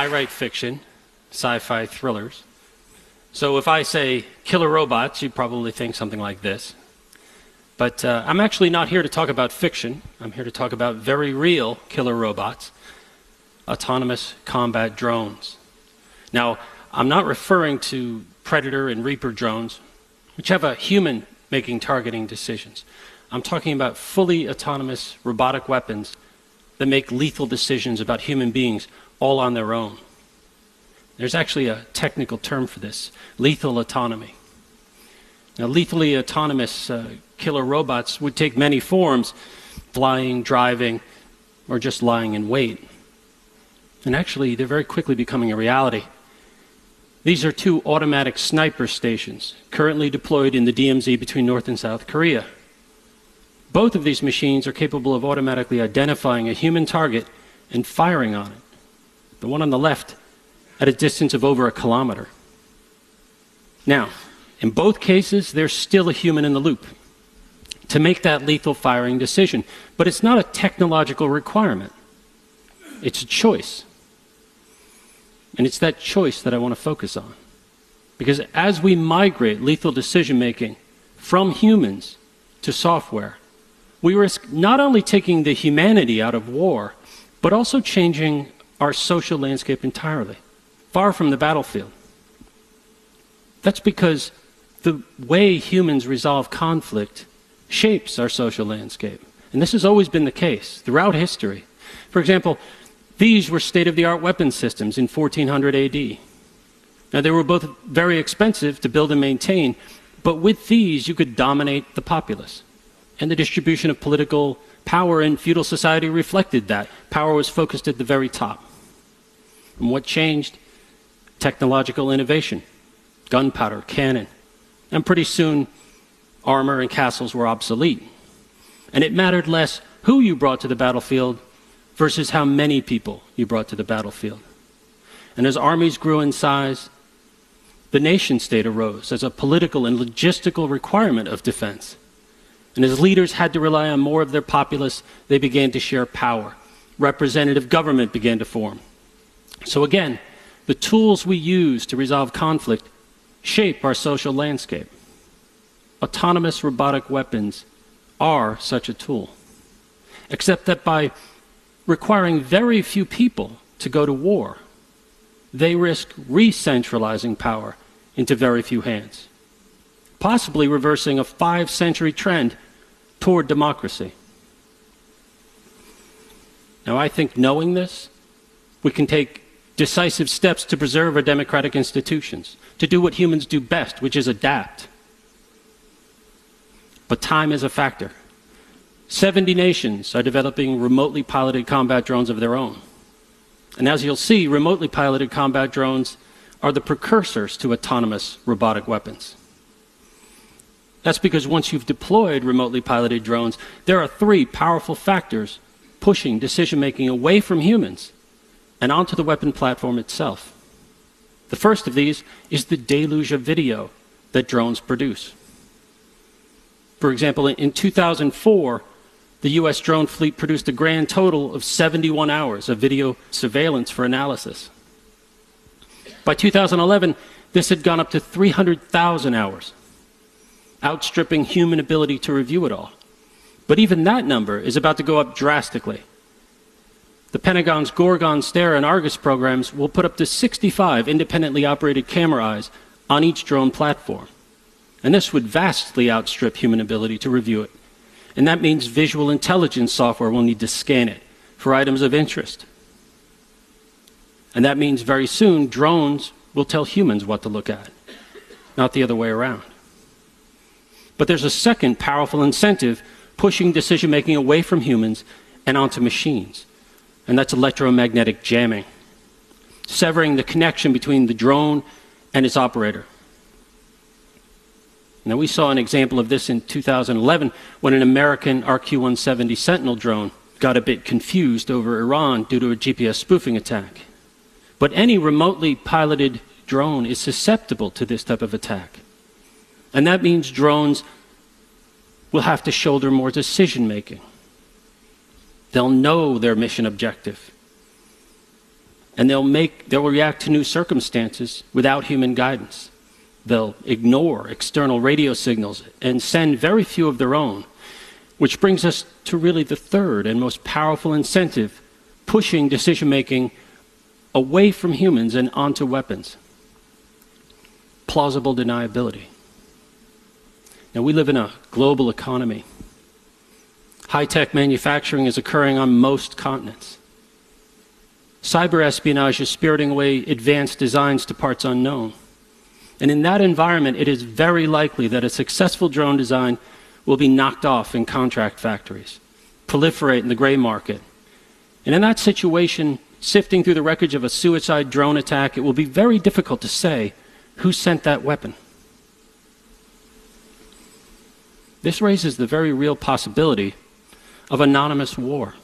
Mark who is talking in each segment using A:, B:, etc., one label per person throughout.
A: I write fiction, sci fi thrillers. So if I say killer robots, you probably think something like this. But uh, I'm actually not here to talk about fiction. I'm here to talk about very real killer robots, autonomous combat drones. Now, I'm not referring to Predator and Reaper drones, which have a human making targeting decisions. I'm talking about fully autonomous robotic weapons that make lethal decisions about human beings all on their own. There's actually a technical term for this lethal autonomy. Now, lethally autonomous uh, killer robots would take many forms flying, driving, or just lying in wait. And actually, they're very quickly becoming a reality. These are two automatic sniper stations currently deployed in the DMZ between North and South Korea. Both of these machines are capable of automatically identifying a human target and firing on it. The one on the left at a distance of over a kilometer. Now, in both cases, there's still a human in the loop to make that lethal firing decision. But it's not a technological requirement, it's a choice. And it's that choice that I want to focus on. Because as we migrate lethal decision making from humans to software, we risk not only taking the humanity out of war, but also changing our social landscape entirely, far from the battlefield. That's because the way humans resolve conflict shapes our social landscape. And this has always been the case throughout history. For example, these were state of the art weapon systems in 1400 AD. Now, they were both very expensive to build and maintain, but with these, you could dominate the populace. And the distribution of political power in feudal society reflected that. Power was focused at the very top. And what changed? Technological innovation, gunpowder, cannon, and pretty soon, armor and castles were obsolete. And it mattered less who you brought to the battlefield versus how many people you brought to the battlefield. And as armies grew in size, the nation state arose as a political and logistical requirement of defense. And as leaders had to rely on more of their populace, they began to share power. Representative government began to form. So again, the tools we use to resolve conflict shape our social landscape. Autonomous robotic weapons are such a tool, except that by requiring very few people to go to war, they risk re centralizing power into very few hands, possibly reversing a five century trend toward democracy. Now, I think knowing this, we can take decisive steps to preserve our democratic institutions, to do what humans do best, which is adapt. But time is a factor. 70 nations are developing remotely piloted combat drones of their own. And as you'll see, remotely piloted combat drones are the precursors to autonomous robotic weapons. That's because once you've deployed remotely piloted drones, there are three powerful factors pushing decision making away from humans and onto the weapon platform itself. The first of these is the deluge of video that drones produce. For example, in 2004, the US drone fleet produced a grand total of 71 hours of video surveillance for analysis. By 2011, this had gone up to 300,000 hours, outstripping human ability to review it all. But even that number is about to go up drastically the Pentagon's Gorgon, Stare, and Argus programs will put up to 65 independently operated camera eyes on each drone platform. And this would vastly outstrip human ability to review it. And that means visual intelligence software will need to scan it for items of interest. And that means very soon drones will tell humans what to look at, not the other way around. But there's a second powerful incentive pushing decision making away from humans and onto machines and that's electromagnetic jamming, severing the connection between the drone and its operator. Now, we saw an example of this in 2011 when an American RQ 170 Sentinel drone got a bit confused over Iran due to a GPS spoofing attack. But any remotely piloted drone is susceptible to this type of attack. And that means drones will have to shoulder more decision making. They'll know their mission objective. and they'll make they'll react to new circumstances without human guidance. They'll ignore external radio signals and send very few of their own, which brings us to really the third and most powerful incentive pushing decision making away from humans and onto weapons plausible deniability. Now, we live in a global economy. High tech manufacturing is occurring on most continents. Cyber espionage is spiriting away advanced designs to parts unknown. And in that environment, it is very likely that a successful drone design will be knocked off in contract factories, proliferate in the gray market. And in that situation, sifting through the wreckage of a suicide drone attack, it will be very difficult to say who sent that weapon. This raises the very real possibility of anonymous war.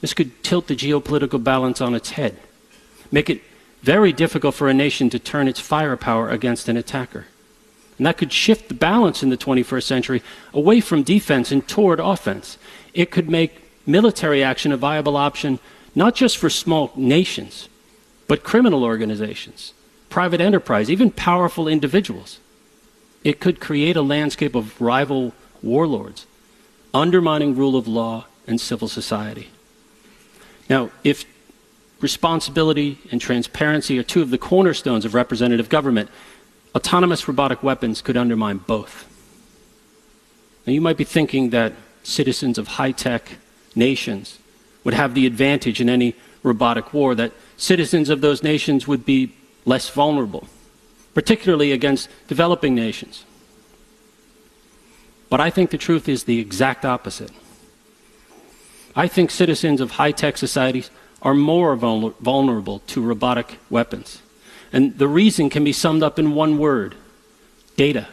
A: This could tilt the geopolitical balance on its head, make it very difficult for a nation to turn its firepower against an attacker. And that could shift the balance in the 21st century away from defense and toward offense. It could make military action a viable option not just for small nations, but criminal organizations, private enterprise, even powerful individuals. It could create a landscape of rival warlords, undermining rule of law and civil society. Now, if responsibility and transparency are two of the cornerstones of representative government, autonomous robotic weapons could undermine both. Now, you might be thinking that citizens of high tech nations would have the advantage in any robotic war, that citizens of those nations would be less vulnerable particularly against developing nations. But I think the truth is the exact opposite. I think citizens of high tech societies are more vulnerable to robotic weapons. And the reason can be summed up in one word data.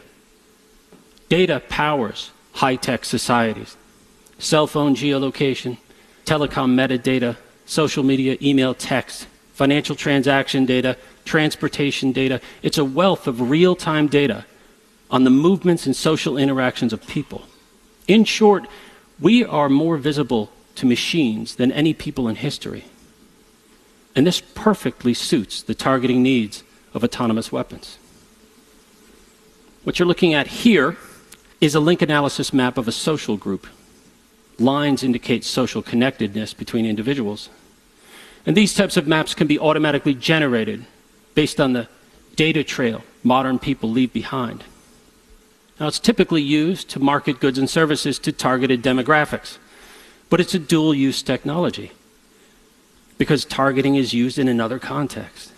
A: Data powers high tech societies. Cell phone geolocation, telecom metadata, social media, email, text, financial transaction data, transportation data. It's a wealth of real time data on the movements and social interactions of people. In short, we are more visible to machines than any people in history. And this perfectly suits the targeting needs of autonomous weapons. What you're looking at here is a link analysis map of a social group. Lines indicate social connectedness between individuals. And these types of maps can be automatically generated based on the data trail modern people leave behind. Now, it's typically used to market goods and services to targeted demographics, but it's a dual use technology because targeting is used in another context.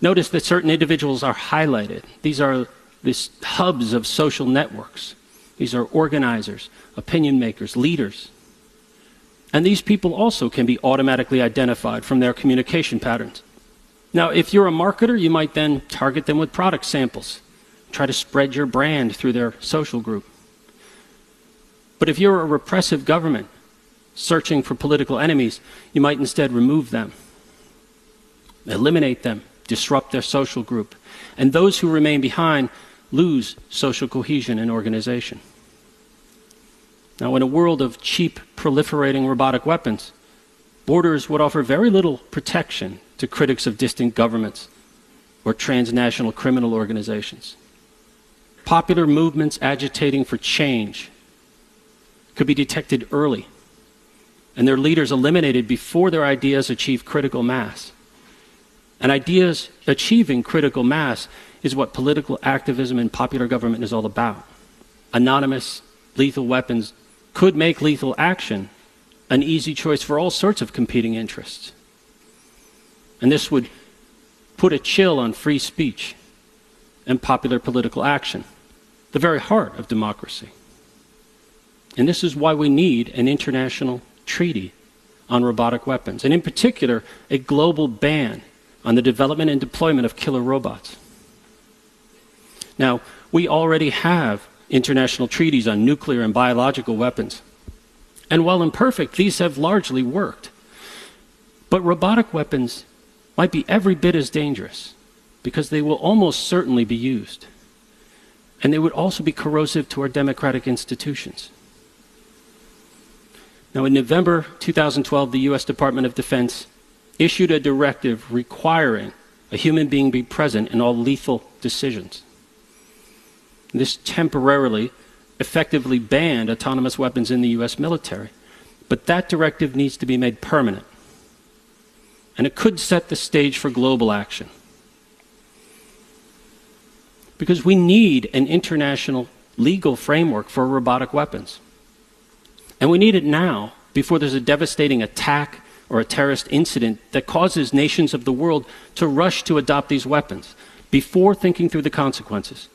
A: Notice that certain individuals are highlighted. These are these hubs of social networks. These are organizers, opinion makers, leaders. And these people also can be automatically identified from their communication patterns. Now, if you're a marketer, you might then target them with product samples, try to spread your brand through their social group. But if you're a repressive government searching for political enemies, you might instead remove them, eliminate them, disrupt their social group. And those who remain behind lose social cohesion and organization. Now, in a world of cheap, proliferating robotic weapons, borders would offer very little protection to critics of distant governments or transnational criminal organizations. Popular movements agitating for change could be detected early and their leaders eliminated before their ideas achieve critical mass. And ideas achieving critical mass is what political activism and popular government is all about. Anonymous, lethal weapons could make lethal action an easy choice for all sorts of competing interests. And this would put a chill on free speech and popular political action, the very heart of democracy. And this is why we need an international treaty on robotic weapons, and in particular, a global ban on the development and deployment of killer robots. Now, we already have international treaties on nuclear and biological weapons. And while imperfect, these have largely worked. But robotic weapons might be every bit as dangerous because they will almost certainly be used. And they would also be corrosive to our democratic institutions. Now, in November 2012, the U.S. Department of Defense issued a directive requiring a human being be present in all lethal decisions. This temporarily, effectively banned autonomous weapons in the U.S. military. But that directive needs to be made permanent. And it could set the stage for global action. Because we need an international legal framework for robotic weapons. And we need it now before there's a devastating attack or a terrorist incident that causes nations of the world to rush to adopt these weapons before thinking through the consequences.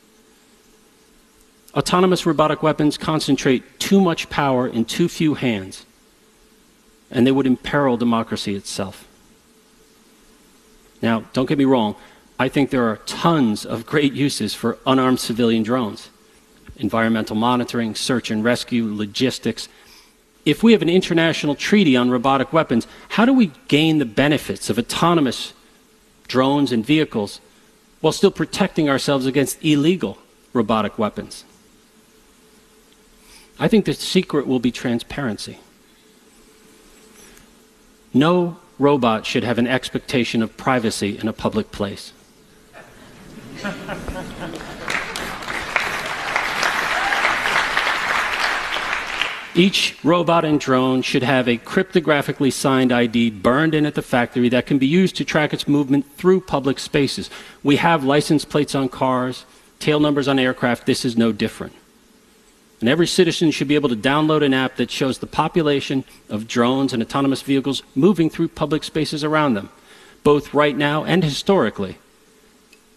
A: Autonomous robotic weapons concentrate too much power in too few hands, and they would imperil democracy itself. Now, don't get me wrong, I think there are tons of great uses for unarmed civilian drones environmental monitoring, search and rescue, logistics. If we have an international treaty on robotic weapons, how do we gain the benefits of autonomous drones and vehicles while still protecting ourselves against illegal robotic weapons? I think the secret will be transparency. No robot should have an expectation of privacy in a public place. Each robot and drone should have a cryptographically signed ID burned in at the factory that can be used to track its movement through public spaces. We have license plates on cars, tail numbers on aircraft. This is no different. And every citizen should be able to download an app that shows the population of drones and autonomous vehicles moving through public spaces around them, both right now and historically.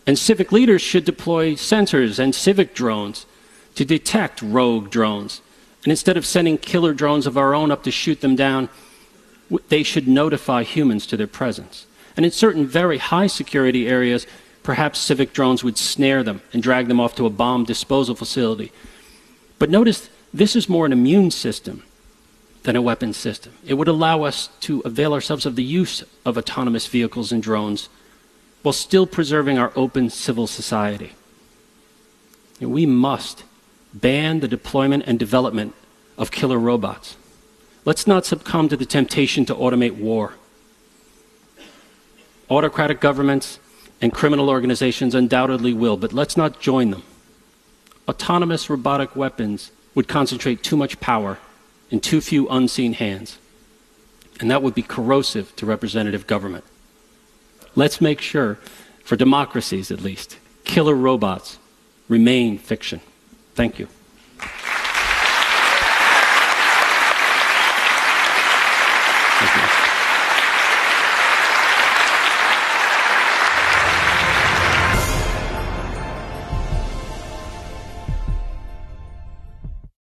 A: And civic leaders should deploy sensors and civic drones to detect rogue drones. And instead of sending killer drones of our own up to shoot them down, they should notify humans to their presence. And in certain very high security areas, perhaps civic drones would snare them and drag them off to a bomb disposal facility but notice this is more an immune system than a weapons system. It would allow us to avail ourselves of the use of autonomous vehicles and drones while still preserving our open civil society. And we must ban the deployment and development of killer robots. Let's not succumb to the temptation to automate war. Autocratic governments and criminal organizations undoubtedly will, but let's not join them autonomous robotic weapons would concentrate too much power in too few unseen hands. And that would be corrosive to representative government. Let's make sure, for democracies at least, killer robots remain fiction. Thank you.